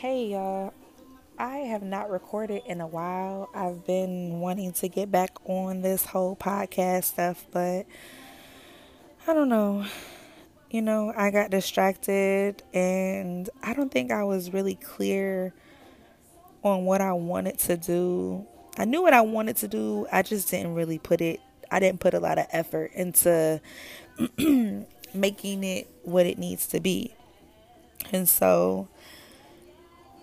Hey y'all, I have not recorded in a while. I've been wanting to get back on this whole podcast stuff, but I don't know. You know, I got distracted and I don't think I was really clear on what I wanted to do. I knew what I wanted to do, I just didn't really put it, I didn't put a lot of effort into making it what it needs to be. And so,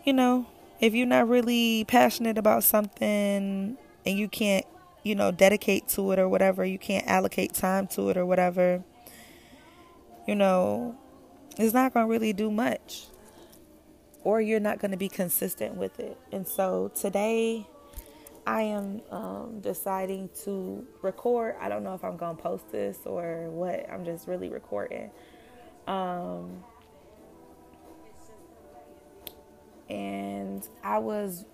you know, if you're not really passionate about something and you can't, you know, dedicate to it or whatever, you can't allocate time to it or whatever, you know, it's not going to really do much. Or you're not going to be consistent with it. And so today, I am um, deciding to record. I don't know if I'm going to post this or what. I'm just really recording. Um, and I was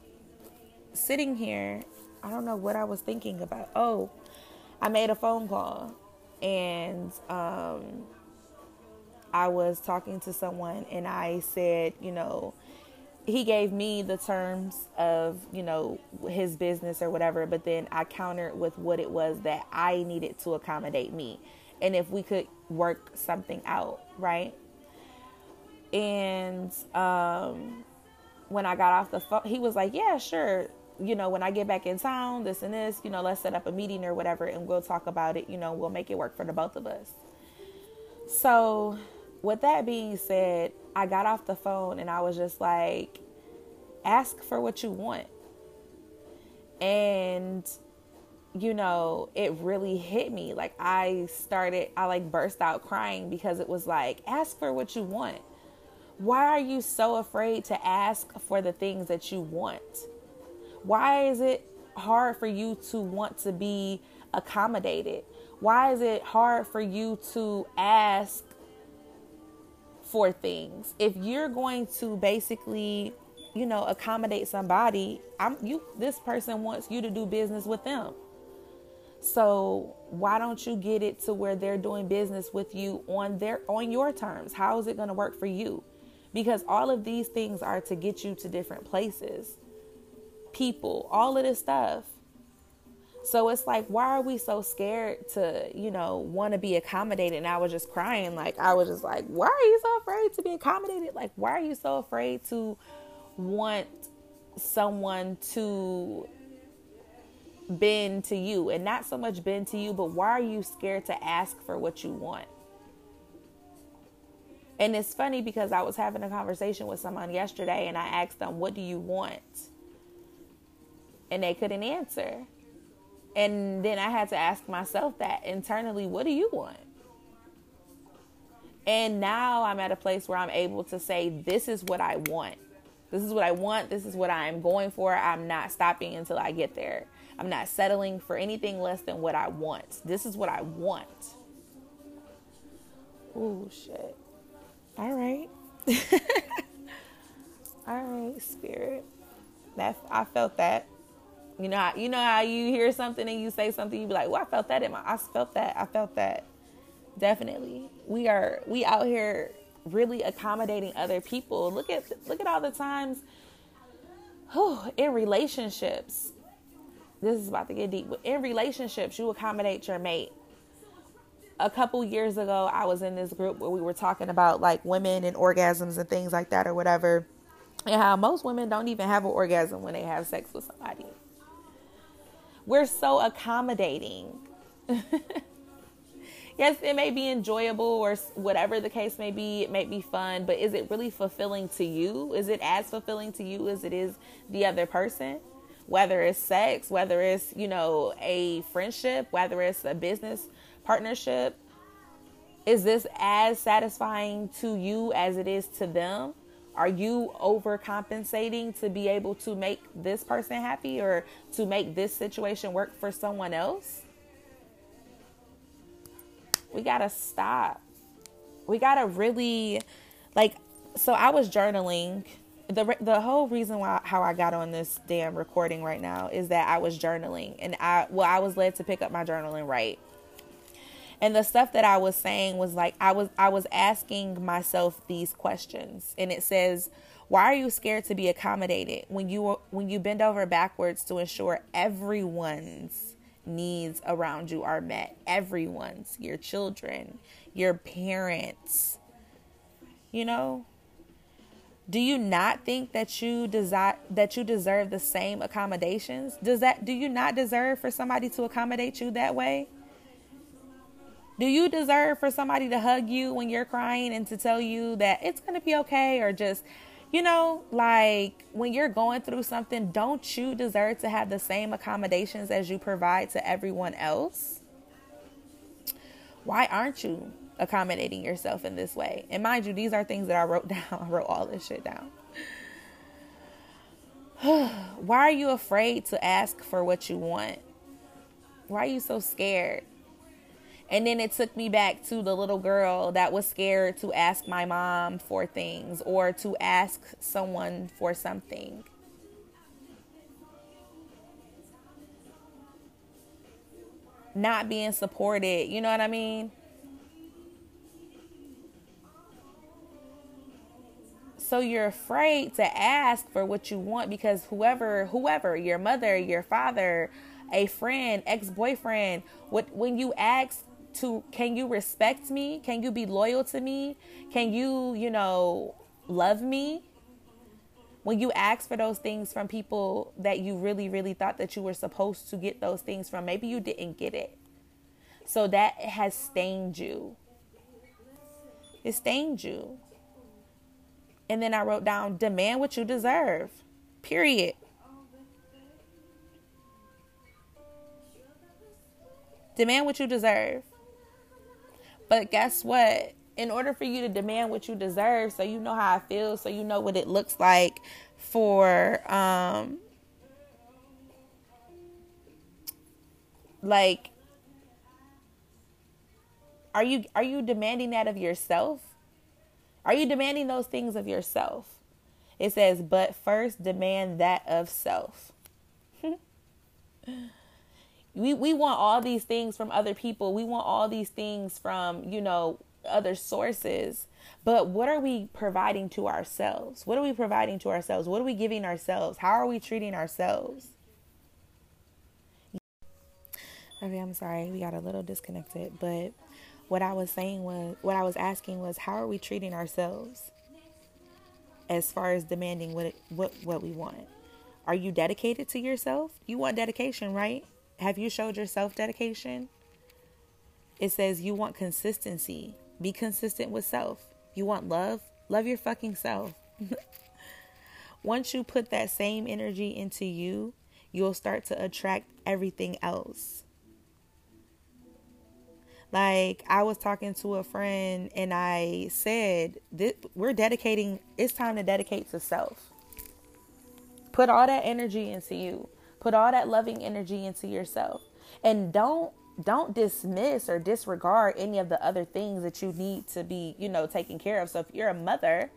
sitting here. I don't know what I was thinking about. Oh, I made a phone call and um, I was talking to someone and I said, you know, he gave me the terms of, you know, his business or whatever, but then I countered with what it was that I needed to accommodate me and if we could work something out, right? And um, when I got off the phone, he was like, Yeah, sure. You know, when I get back in town, this and this, you know, let's set up a meeting or whatever and we'll talk about it. You know, we'll make it work for the both of us. So, with that being said, I got off the phone and I was just like, Ask for what you want. And, you know, it really hit me. Like, I started, I like burst out crying because it was like, Ask for what you want why are you so afraid to ask for the things that you want? Why is it hard for you to want to be accommodated? Why is it hard for you to ask for things? If you're going to basically, you know, accommodate somebody, I'm you this person wants you to do business with them. So why don't you get it to where they're doing business with you on their on your terms? How is it going to work for you? Because all of these things are to get you to different places, people, all of this stuff. So it's like, why are we so scared to, you know, want to be accommodated? And I was just crying. Like, I was just like, why are you so afraid to be accommodated? Like, why are you so afraid to want someone to bend to you? And not so much bend to you, but why are you scared to ask for what you want? And it's funny because I was having a conversation with someone yesterday and I asked them, What do you want? And they couldn't answer. And then I had to ask myself that internally, What do you want? And now I'm at a place where I'm able to say, This is what I want. This is what I want. This is what I am going for. I'm not stopping until I get there. I'm not settling for anything less than what I want. This is what I want. Oh, shit. All right. All right, spirit. That I felt that. You know, you know how you hear something and you say something, you be like, "Well, I felt that in my. I felt that. I felt that." Definitely, we are we out here really accommodating other people. Look at look at all the times, whew, in relationships. This is about to get deep. In relationships, you accommodate your mate a couple years ago, I was in this group where we were talking about like women and orgasms and things like that or whatever, and how most women don't even have an orgasm when they have sex with somebody. We're so accommodating. yes, it may be enjoyable or whatever the case may be, it may be fun, but is it really fulfilling to you? Is it as fulfilling to you as it is the other person? Whether it's sex, whether it's, you know, a friendship, whether it's a business partnership? Is this as satisfying to you as it is to them? Are you overcompensating to be able to make this person happy or to make this situation work for someone else? We got to stop. We got to really like so I was journaling the the whole reason why how I got on this damn recording right now is that I was journaling and I well I was led to pick up my journaling right And the stuff that I was saying was like I was I was asking myself these questions and it says why are you scared to be accommodated when you when you bend over backwards to ensure everyone's needs around you are met? Everyone's, your children, your parents. You know, do you not think that you desire that you deserve the same accommodations? Does that do you not deserve for somebody to accommodate you that way? Do you deserve for somebody to hug you when you're crying and to tell you that it's going to be okay or just you know, like when you're going through something, don't you deserve to have the same accommodations as you provide to everyone else? Why aren't you accommodating yourself in this way? And mind you, these are things that I wrote down. I wrote all this shit down. Why are you afraid to ask for what you want? Why are you so scared? And then it took me back to the little girl that was scared to ask my mom for things or to ask someone for something. Not being supported, you know what I mean? So you're afraid to ask for what you want because whoever, whoever, your mother, your father, a friend, ex-boyfriend, what when you ask to can you respect me? Can you be loyal to me? Can you, you know, love me? When you ask for those things from people that you really, really thought that you were supposed to get those things from, maybe you didn't get it. So that has stained you. It stained you. And then I wrote down demand what you deserve. Period. Demand what you deserve. But guess what? In order for you to demand what you deserve, so you know how I feel, so you know what it looks like for um like are you are you demanding that of yourself? Are you demanding those things of yourself? It says, but first demand that of self. we we want all these things from other people. We want all these things from you know other sources. But what are we providing to ourselves? What are we providing to ourselves? What are we giving ourselves? How are we treating ourselves? Okay i'm sorry. We got a little disconnected. But what i was saying was what i was asking was how are we treating ourselves as far as demanding what what what we want? Are you dedicated to yourself? You want dedication right have you showed yourself dedication? It says you want consistency. Be consistent with self. You want love? Love your fucking self. Once you put that same energy into you, you'll start to attract everything else. Like I was talking to a friend and I said, we're dedicating, it's time to dedicate to self. Put all that energy into you. Put all that loving energy into yourself. And don't don't dismiss or disregard any of the other things that you need to be, you know, taken care of. So if you're a mother,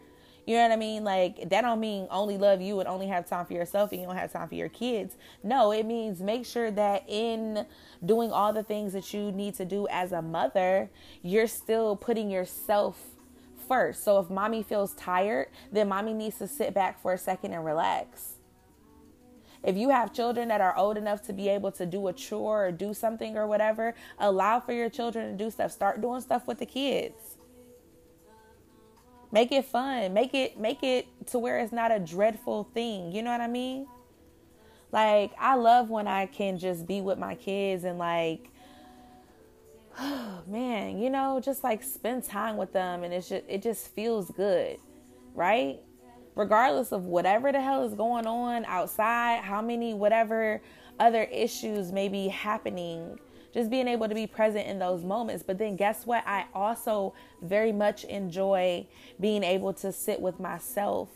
you know what I mean? Like that don't mean only love you and only have time for yourself and you don't have time for your kids. No, it means make sure that in doing all the things that you need to do as a mother, you're still putting yourself first. So if mommy feels tired, then mommy needs to sit back for a second and relax if you have children that are old enough to be able to do a chore or do something or whatever, allow for your children to do stuff. Start doing stuff with the kids. Make it fun. Make it make it to where it's not a dreadful thing. You know what I mean? Like I love when I can just be with my kids and like oh, man, you know, just like spend time with them and it's just it just feels good, right? Regardless of whatever the hell is going on outside, how many whatever other issues may be happening, just being able to be present in those moments. But then guess what? I also very much enjoy being able to sit with myself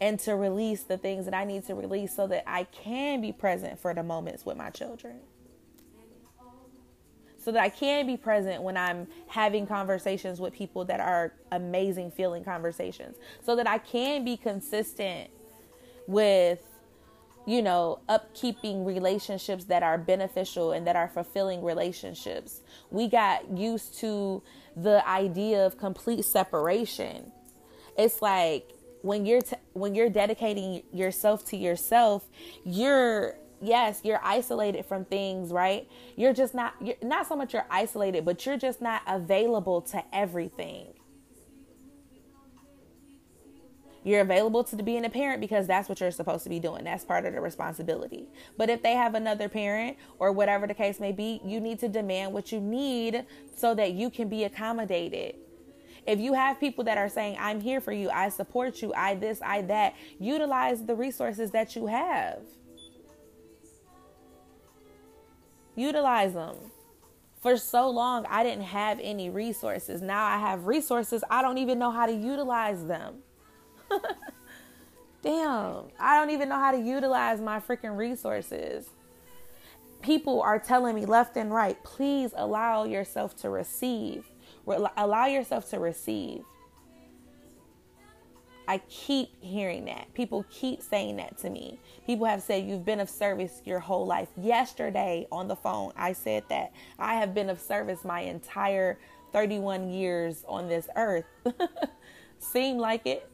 and to release the things that I need to release so that I can be present for the moments with my children so that I can be present when I'm having conversations with people that are amazing feeling conversations, so that I can be consistent with you know, upkeeping relationships that are beneficial and that are fulfilling relationships. We got used to the idea of complete separation. It's like when you're t- when you're dedicating yourself to yourself, you're yes, you're isolated from things, right? You're just not you're not so much you're isolated, but you're just not available to everything. You're available to being a parent because that's what you're supposed to be doing. That's part of the responsibility. But if they have another parent or whatever the case may be, you need to demand what you need so that you can be accommodated. If you have people that are saying, I'm here for you, I support you, I this, I that, utilize the resources that you have. Utilize them. For so long, I didn't have any resources. Now I have resources. I don't even know how to utilize them. Damn, I don't even know how to utilize my freaking resources. People are telling me left and right, please allow yourself to receive. Allow yourself to receive. I keep hearing that. People keep saying that to me. People have said, You've been of service your whole life. Yesterday on the phone, I said that. I have been of service my entire 31 years on this earth. Seem like it?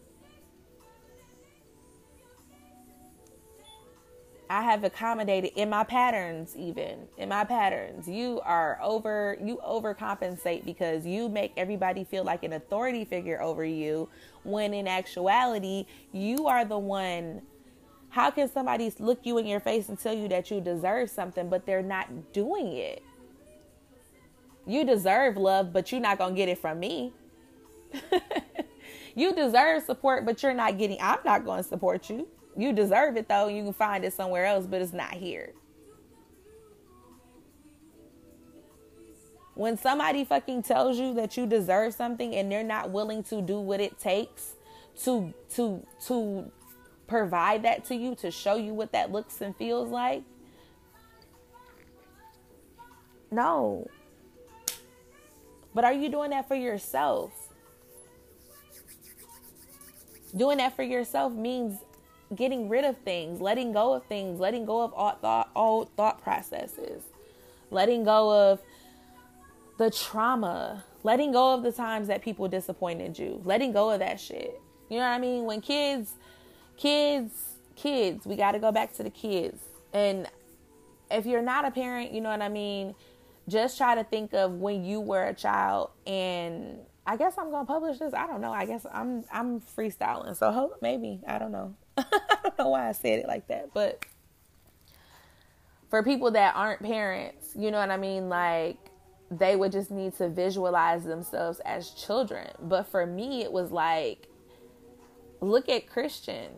I have accommodated in my patterns, even in my patterns. You are over, you overcompensate because you make everybody feel like an authority figure over you, when in actuality, you are the one. How can somebody look you in your face and tell you that you deserve something, but they're not doing it? You deserve love, but you're not going to get it from me. you deserve support, but you're not getting, I'm not going to support you. You deserve it though. You can find it somewhere else, but it's not here. When somebody fucking tells you that you deserve something and they're not willing to do what it takes to to to provide that to you to show you what that looks and feels like, no. But are you doing that for yourself? Doing that for yourself means getting rid of things, letting go of things, letting go of all thought, all thought processes, letting go of the trauma, letting go of the times that people disappointed you, letting go of that shit. You know what I mean? When kids, kids, kids, we got to go back to the kids. And if you're not a parent, you know what I mean? Just try to think of when you were a child and I guess I'm gonna publish this. I don't know. I guess I'm I'm freestyling. So hope maybe I don't know. I don't know why I said it like that, but for people that aren't parents, you know what I mean? Like they would just need to visualize themselves as children. But for me, it was like, look at Christian.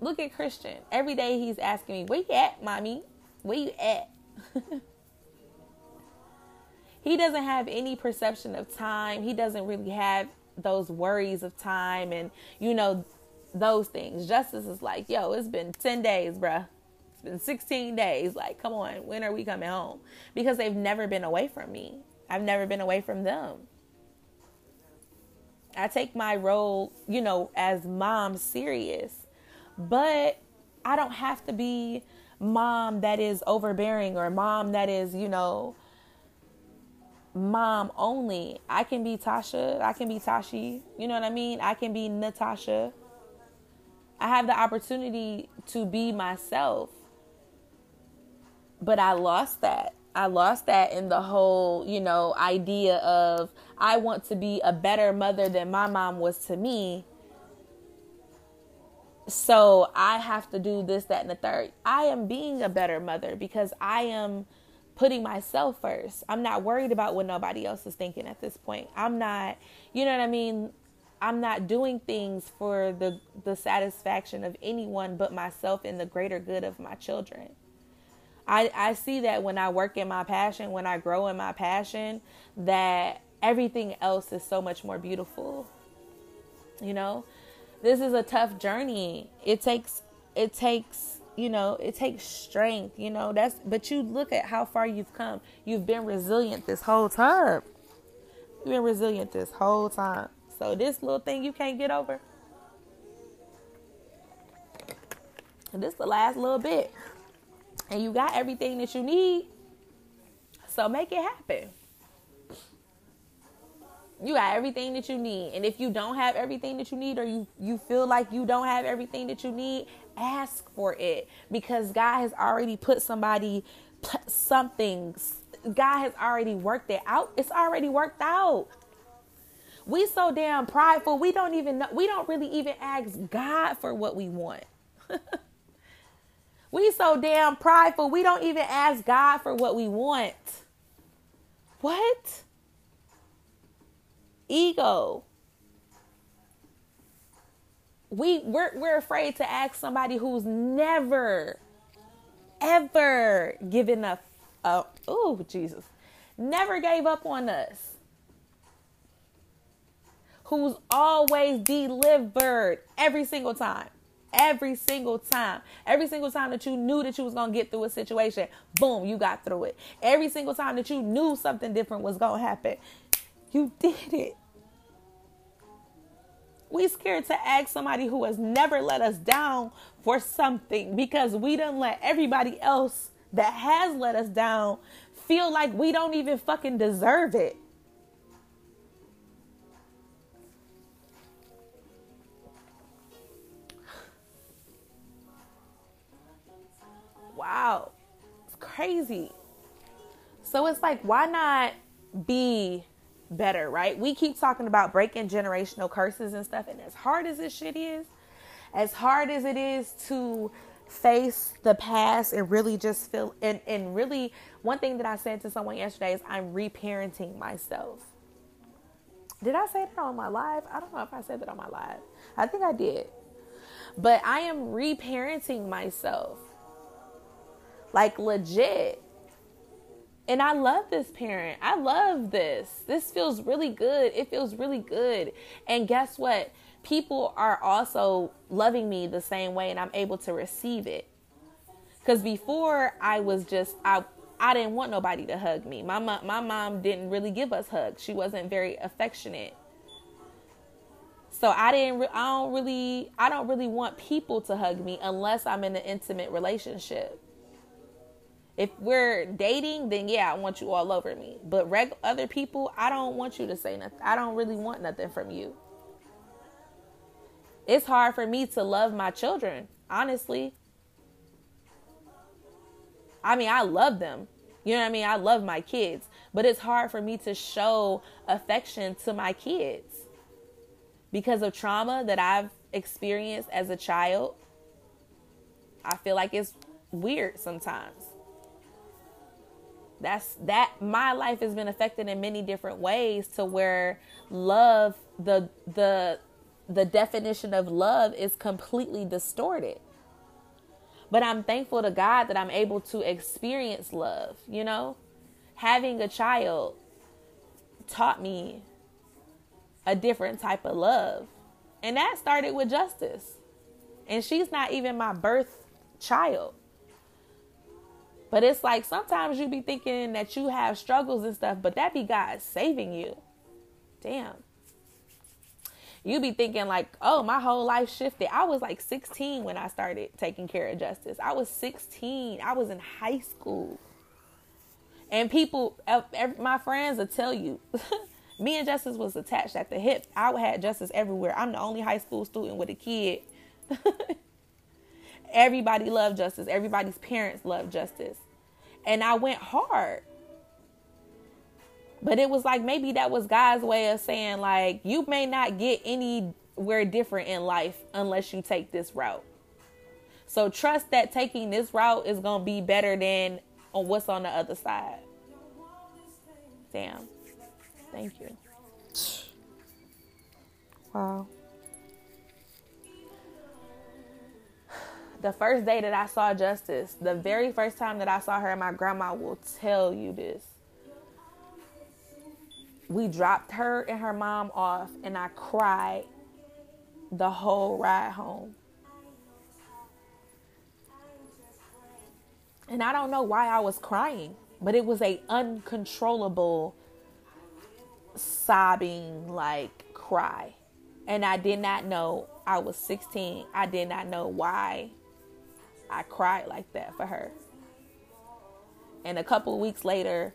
Look at Christian. Every day he's asking me, Where you at, mommy? Where you at? he doesn't have any perception of time. He doesn't really have those worries of time and, you know, those things. Justice is like, yo, it's been 10 days, bruh. It's been 16 days. Like, come on, when are we coming home? Because they've never been away from me. I've never been away from them. I take my role, you know, as mom serious, but I don't have to be mom that is overbearing or mom that is, you know, mom only. I can be Tasha. I can be Tashi. You know what I mean? I can be Natasha. I have the opportunity to be myself. But I lost that. I lost that in the whole, you know, idea of I want to be a better mother than my mom was to me. So I have to do this, that, and the third. I am being a better mother because I am putting myself first. I'm not worried about what nobody else is thinking at this point. I'm not, you know what I mean? I'm not doing things for the the satisfaction of anyone but myself and the greater good of my children. I I see that when I work in my passion, when I grow in my passion, that everything else is so much more beautiful. You know, this is a tough journey. It takes it takes you know it takes strength you know that's but you look at how far you've come you've been resilient this whole time you've been resilient this whole time so this little thing you can't get over. And this is the last little bit. And you got everything that you need. So make it happen. You got everything that you need. And if you don't have everything that you need or you, you feel like you don't have everything that you need, ask for it. Because God has already put somebody, something, God has already worked it out. It's already worked out. We so damn prideful. We don't even know, we don't really even ask God for what we want. we so damn prideful. We don't even ask God for what we want. What? ego. We we're we're afraid to ask somebody who's never ever given up oh Jesus. Never gave up on us. Who's always delivered every single time. Every single time. Every single time that you knew that you was to get through a situation, boom, you got through it. Every single time that you knew something different was to happen, you did it. We scared to ask somebody who has never let us down for something because we don't let everybody else that has let us down feel like we don't even fucking deserve it. Wow. It's crazy. So it's like, why not be better, right? We keep talking about breaking generational curses and stuff, and as hard as this shit is, as hard as it is to face the past and really just feel and, and really one thing that I said to someone yesterday is I'm reparenting myself. Did I say that on my live? I don't know if I said that on my live. I think I did. But I am reparenting myself. Like legit. And I love this parent. I love this. This feels really good. It feels really good. And guess what? People are also loving me the same way and I'm able to receive it. Cuz before I was just I I didn't want nobody to hug me. My mom, my mom didn't really give us hugs. She wasn't very affectionate. So I didn't I don't really I don't really want people to hug me unless I'm in an intimate relationship. If we're dating, then yeah, I want you all over me. But reg- other people, I don't want you to say nothing. I don't really want nothing from you. It's hard for me to love my children, honestly. I mean, I love them. You know what I mean? I love my kids, but it's hard for me to show affection to my kids because of trauma that I've experienced as a child. I feel like it's weird sometimes that's that my life has been affected in many different ways to where love the the the definition of love is completely distorted. But i'm thankful to god that i'm able to experience love you know? Having a child taught me a different type of love and that started with justice. And she's not even my birth child but it's like sometimes you be thinking that you have struggles and stuff, but that be God saving you. Damn. You be thinking like, oh, my whole life shifted. I was like 16 when I started taking care of Justice. I was 16. I was in high school. And people, my friends will tell you, me and Justice was attached at the hip. I had Justice everywhere. I'm the only high school student with a kid. Everybody loved justice. Everybody's parents loved justice. And I went hard. But it was like maybe that was God's way of saying, like, you may not get anywhere different in life unless you take this route. So trust that taking this route is going to be better than on what's on the other side. Damn. Thank you. Wow. The first day that I saw Justice, the very first time that I saw her, my grandma will tell you this. We dropped her and her mom off, and I cried the whole ride home. And I don't know why I was crying, but it was a uncontrollable sobbing like cry. And I did not know I was 16. I did not know why I cried like that for her. And a couple of weeks later,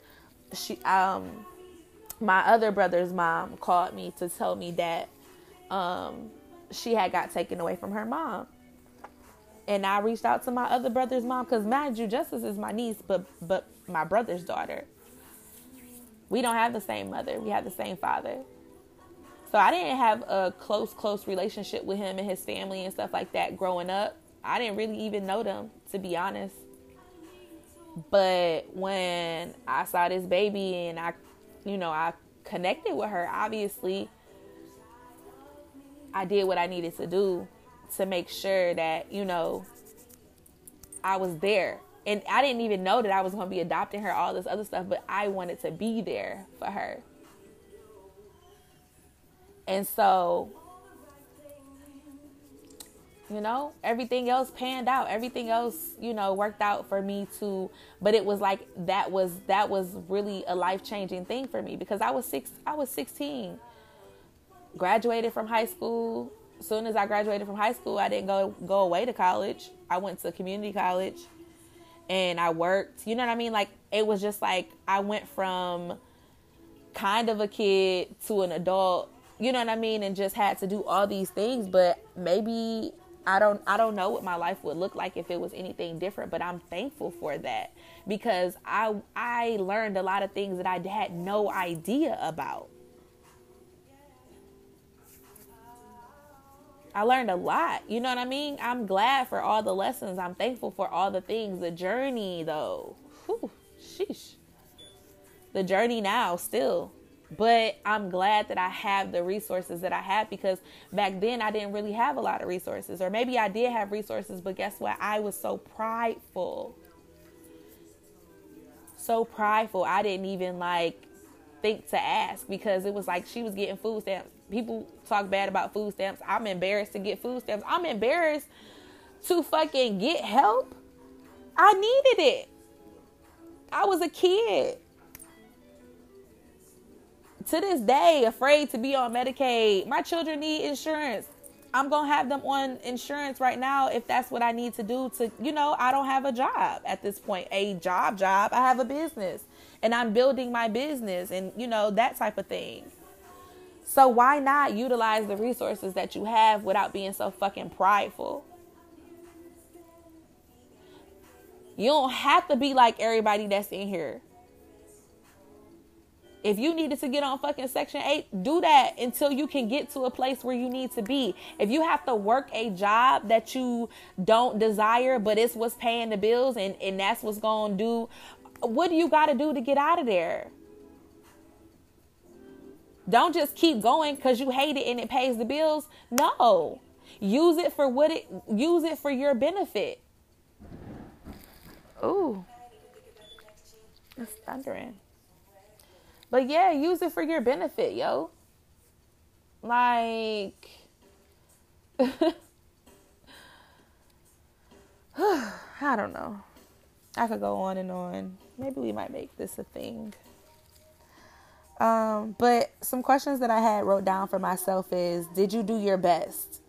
she um my other brother's mom called me to tell me that um she had got taken away from her mom. And I reached out to my other brother's mom because mind you, Justice is my niece, but but my brother's daughter. We don't have the same mother. We have the same father. So I didn't have a close, close relationship with him and his family and stuff like that growing up. I didn't really even know them, to be honest. But when I saw this baby and I, you know, I connected with her, obviously, I did what I needed to do to make sure that, you know, I was there. And I didn't even know that I was going to be adopting her, all this other stuff, but I wanted to be there for her. And so, you know, everything else panned out. Everything else, you know, worked out for me to, but it was like that was that was really a life-changing thing for me because I was 6 I was 16. Graduated from high school, as soon as I graduated from high school, I didn't go go away to college. I went to community college and I worked. You know what I mean? Like it was just like I went from kind of a kid to an adult. You know what I mean? And just had to do all these things, but maybe I don't I don't know what my life would look like if it was anything different, but I'm thankful for that because I I learned a lot of things that I had no idea about. I learned a lot. You know what I mean? I'm glad for all the lessons. I'm thankful for all the things. The journey, though, Whew, sheesh. The journey now, still. But I'm glad that I have the resources that I have because back then I didn't really have a lot of resources. Or maybe I did have resources, but guess what? I was so prideful. So prideful. I didn't even like think to ask because it was like she was getting food stamps people talk bad about food stamps. I'm embarrassed to get food stamps. I'm embarrassed to fucking get help. I needed it. I was a kid. To this day, afraid to be on Medicaid. My children need insurance. I'm going to have them on insurance right now if that's what I need to do to, you know, I don't have a job at this point, a job job. I have a business and I'm building my business and, you know, that type of thing. So why not utilize the resources that you have without being so fucking prideful? You don't have to be like everybody that's in here. If you needed to get on fucking Section 8, do that until you can get to a place where you need to be. If you have to work a job that you don't desire, but it's what's paying the bills and, and that's what's going to do, what do you got to do to get out of there? Don't just keep going because you hate it and it pays the bills. No. Use it for what it use it for your benefit. Ooh. It's thundering. But yeah, use it for your benefit, yo. Like I don't know. I could go on and on. Maybe we might make this a thing. Um, but some questions that I had wrote down for myself is Did you do your best?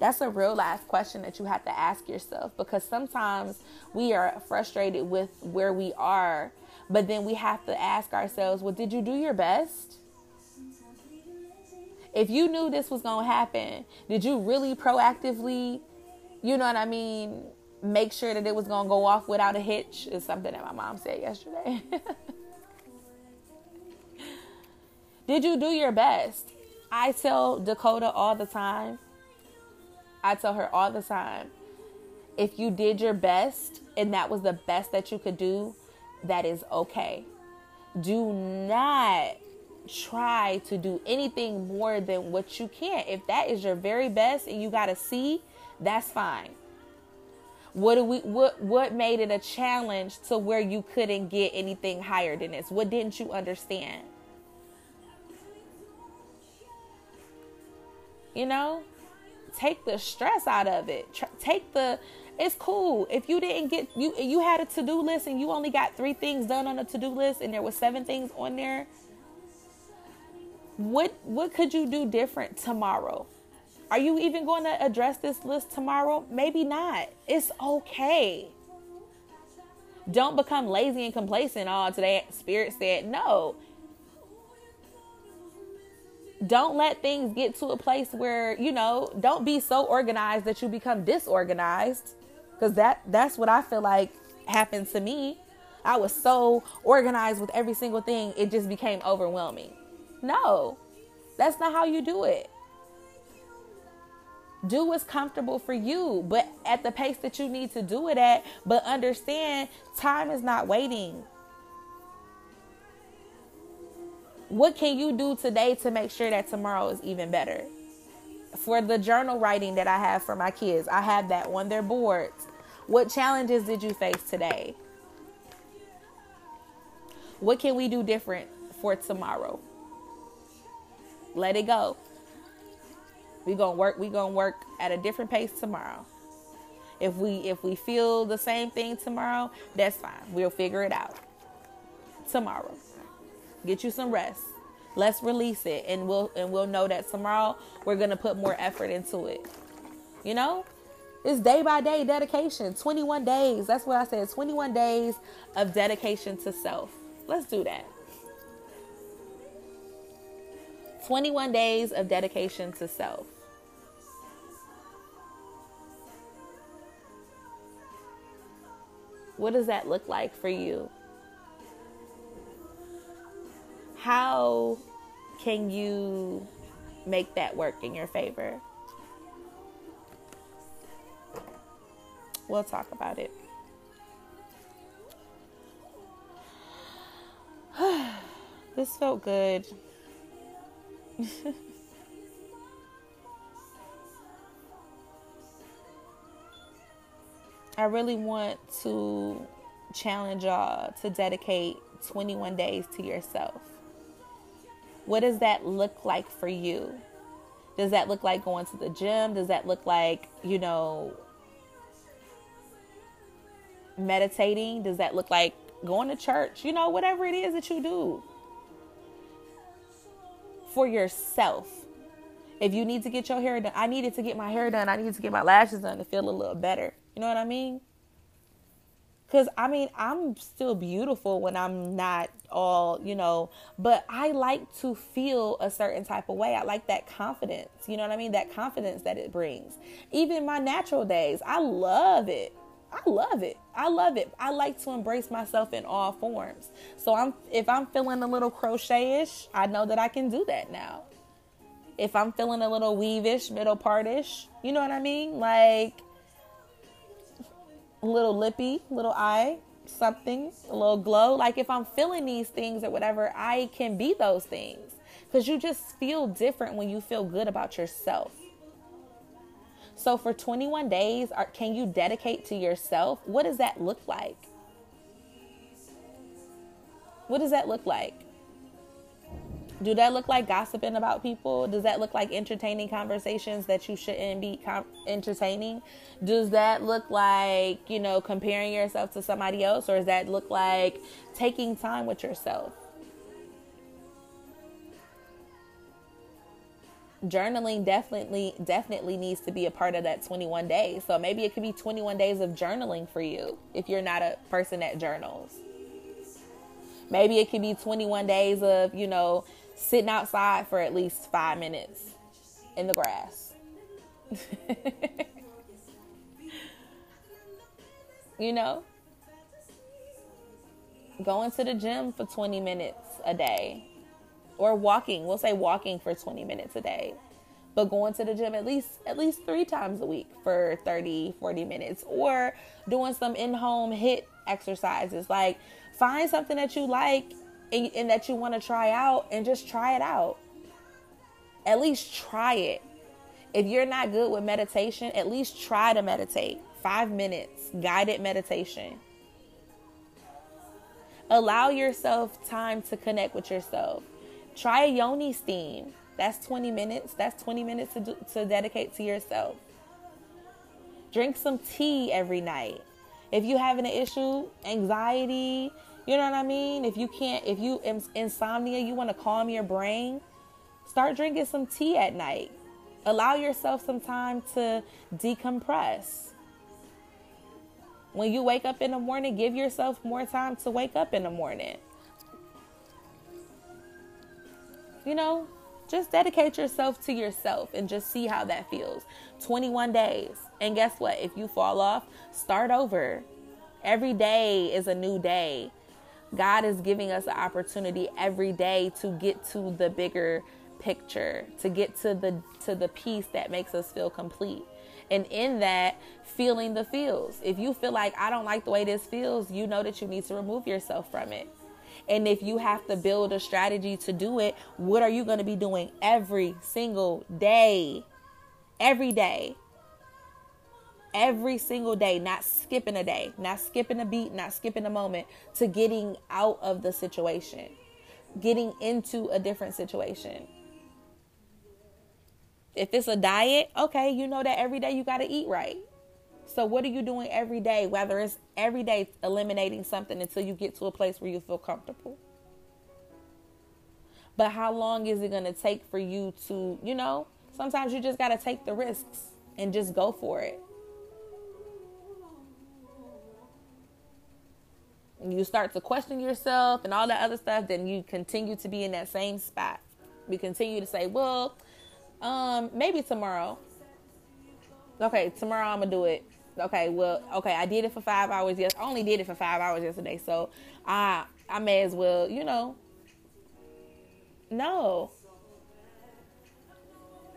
That's a real last question that you have to ask yourself because sometimes we are frustrated with where we are, but then we have to ask ourselves, Well, did you do your best? If you knew this was going to happen, did you really proactively, you know what I mean, make sure that it was going to go off without a hitch? Is something that my mom said yesterday. Did you do your best? I tell Dakota all the time. I tell her all the time. If you did your best and that was the best that you could do, that is okay. Do not try to do anything more than what you can. If that is your very best and you got to see, that's fine. What do we what what made it a challenge to where you couldn't get anything higher than this? What didn't you understand? You know, take the stress out of it. take the it's cool if you didn't get you you had a to-do list and you only got 3 things done on a to-do list and there was 7 things on there. What what could you do different tomorrow? Are you even going to address this list tomorrow? Maybe not. It's okay. Don't become lazy and complacent. Oh, today Spirit said no. Don't let things get to a place where, you know, don't be so organized that you become disorganized. Cause that that's what I feel like happened to me. I was so organized with every single thing, it just became overwhelming. No, that's not how you do it. Do what's comfortable for you, but at the pace that you need to do it at. But understand time is not waiting. What can you do today to make sure that tomorrow is even better? For the journal writing that I have for my kids, I have that on their boards. What challenges did you face today? What can we do different for tomorrow? Let it go. We gonna work. We gonna work at a different pace tomorrow. If we if we feel the same thing tomorrow, that's fine. We'll figure it out tomorrow. Get you some rest. Let's release it, and we'll and we'll know that tomorrow we're gonna put more effort into it. You know, it's day by day dedication. Twenty one days. That's what I said. Twenty one days of dedication to self. Let's do that. 21 days of dedication to self. What does that look like for you? How can you make that work in your favor? We'll talk about it. this felt good. I really want to challenge y'all to dedicate 21 days to yourself. What does that look like for you? Does that look like going to the gym? Does that look like, you know, meditating? Does that look like going to church? You know, whatever it is that you do for yourself. If you need to get your hair done, I needed to get my hair done. I needed to get my lashes done to feel a little better. You know what I mean? Because I mean, I'm still beautiful when I'm not all, you know, but I like to feel a certain type of way. I like that confidence. You know what I mean? That confidence that it brings. Even my natural days, I love it. I love it. I love it. I like to embrace myself in all forms. So I'm if I'm feeling a little crochet-ish, I know that I can do that now. If I'm feeling a little weavish, middle partish, you know what I mean? Like little lippy, little eye, something, a little glow. Like if I'm feeling these things or whatever, I can be those things. Cuz you just feel different when you feel good about yourself. So for 21 days, are, can you dedicate to yourself? What does that look like? What does that look like? Do that look like gossiping about people? Does that look like entertaining conversations that you shouldn't be com- entertaining? Does that look like, you know, comparing yourself to somebody else? Or does that look like taking time with yourself? journaling definitely definitely needs to be a part of that 21 days. So maybe it could be 21 days of journaling for you if you're not a person that journals. Maybe it could be 21 days of, you know, sitting outside for at least 5 minutes in the grass. you know, going to the gym for 20 minutes a day or walking. We'll say walking for 20 minutes a day. But going to the gym at least at least 3 times a week for 30, 40 minutes or doing some in-home HIIT exercises. Like find something that you like and, and that you want to try out and just try it out. At least try it. If you're not good with meditation, at least try to meditate. 5 minutes guided meditation allow yourself time to connect with yourself. Try a yoni steam. That's 20 minutes. That's 20 minutes to, do, to dedicate to yourself. Drink some tea every night. If you're having an issue, anxiety, you know what I mean? If you can't, if you insomnia, you want to calm your brain, start drinking some tea at night. Allow yourself some time to decompress. When you wake up in the morning, give yourself more time to wake up in the morning. You know, just dedicate yourself to yourself and just see how that feels. 21 days. And guess what? If you fall off, start over. Every day is a new day. God is giving us an opportunity every day to get to the bigger picture, to get to the to the piece that makes us feel complete. And in that, feeling the feels. If you feel like I don't like the way this feels, you know that you need to remove yourself from it. And if you have to build a strategy to do it, what are you going to be doing every single day? Every day. Every single day, not skipping a day, not skipping a beat, not skipping a moment to getting out of the situation, getting into a different situation. If it's a diet, okay, you know that every day you got to eat right. So, what are you doing every day? Whether it's every day eliminating something until you get to a place where you feel comfortable. But how long is it going to take for you to, you know, sometimes you just got to take the risks and just go for it. You start to question yourself and all that other stuff, then you continue to be in that same spot. We continue to say, well, um, maybe tomorrow. Okay, tomorrow I'm gonna do it. Okay, well, okay, I did it for five hours. Yes, I only did it for five hours yesterday, so I I may as well, you know. No.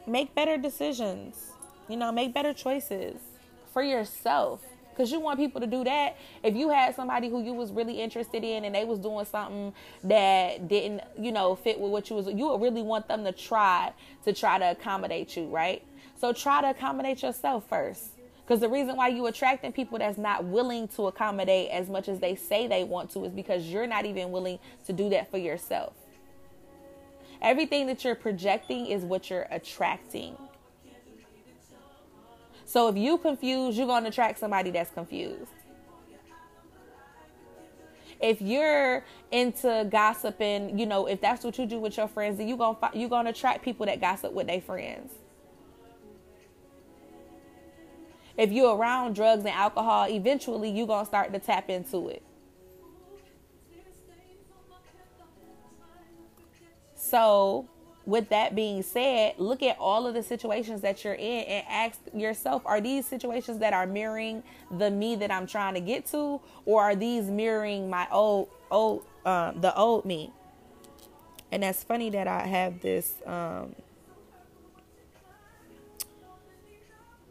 Make better decisions. You know, make better choices for yourself because you want people to do that. If you had somebody who you was really interested in and they was doing something that didn't you know fit with what you was you would really want them to try to try to accommodate you right? So try to accommodate yourself first. Because the reason why you attracting people that's not willing to accommodate as much as they say they want to is because you're not even willing to do that for yourself. Everything that you're projecting is what you're attracting so if you confused, you're going to attract somebody that's confused. If you're into gossiping, you know, if that's what you do with your friends, then you going to you going to attract people that gossip with their friends. If you're around drugs and alcohol, eventually you're going to start to tap into it. So, with that being said, look at all of the situations that you're in and ask yourself are these situations that are mirroring the me that I'm trying to get to or are these mirroring my old old um, the old me? And that's funny that I have this um,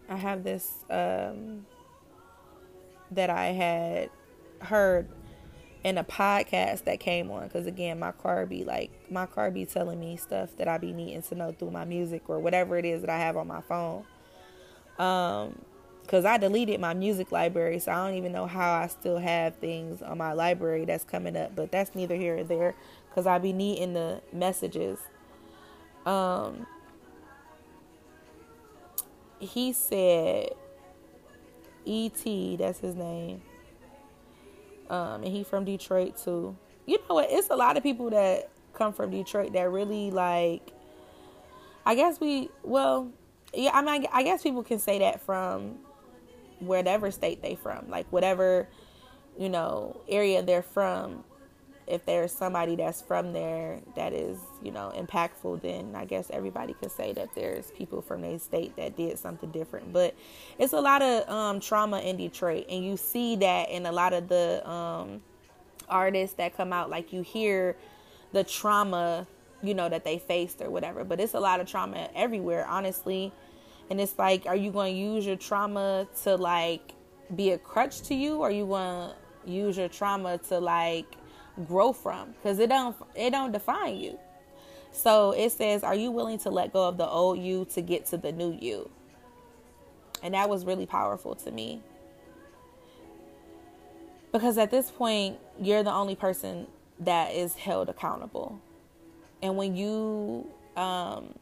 I have this um, that I had heard in a podcast that came on because again my car be like my car be telling me stuff that i be needing to know through my music or whatever it is that i have on my phone. Um because i deleted my music library so i don't even know how i still have things on my library that's coming up but that's neither here or there because i be needing the messages. Um he said ET that's his name um, and he from Detroit too. You know what? It's a lot of people that come from Detroit that really like. I guess we well, yeah. I mean, I guess people can say that from whatever state they from, like whatever you know area they're from if there's somebody that's from there that is, you know, impactful, then I guess everybody could say that there's people from their state that did something different. But it's a lot of um, trauma in Detroit, and you see that in a lot of the um, artists that come out. Like you hear the trauma, you know, that they faced or whatever. But it's a lot of trauma everywhere, honestly. And it's like, are you going to use your trauma to like be a crutch to you, or you want to use your trauma to like grow from because it don't it don't define you. So it says, "Are you willing to let go of the old you to get to the new you?" And that was really powerful to me. Because at this point, you're the only person that is held accountable. And when you um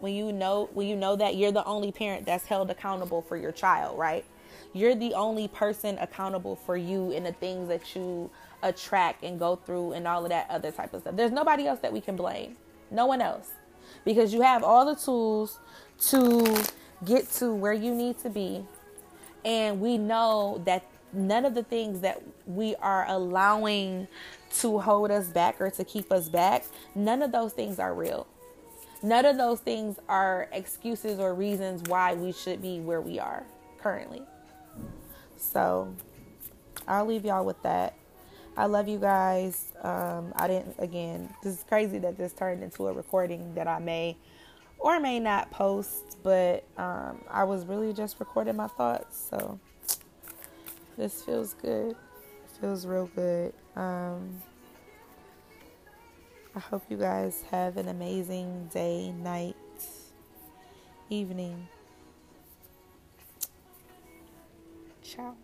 when you know when you know that you're the only parent that's held accountable for your child, right? You're the only person accountable for you and the things that you attract and go through and all of that other type of stuff. There's nobody else that we can blame. No one else. Because you have all the tools to get to where you need to be. And we know that none of the things that we are allowing to hold us back or to keep us back, none of those things are real. None of those things are excuses or reasons why we should be where we are currently. So I'll leave y'all with that. I love you guys. Um, I didn't, again, this is crazy that this turned into a recording that I may or may not post, but um, I was really just recording my thoughts. So this feels good. Feels real good. Um, I hope you guys have an amazing day, night, evening. Ciao.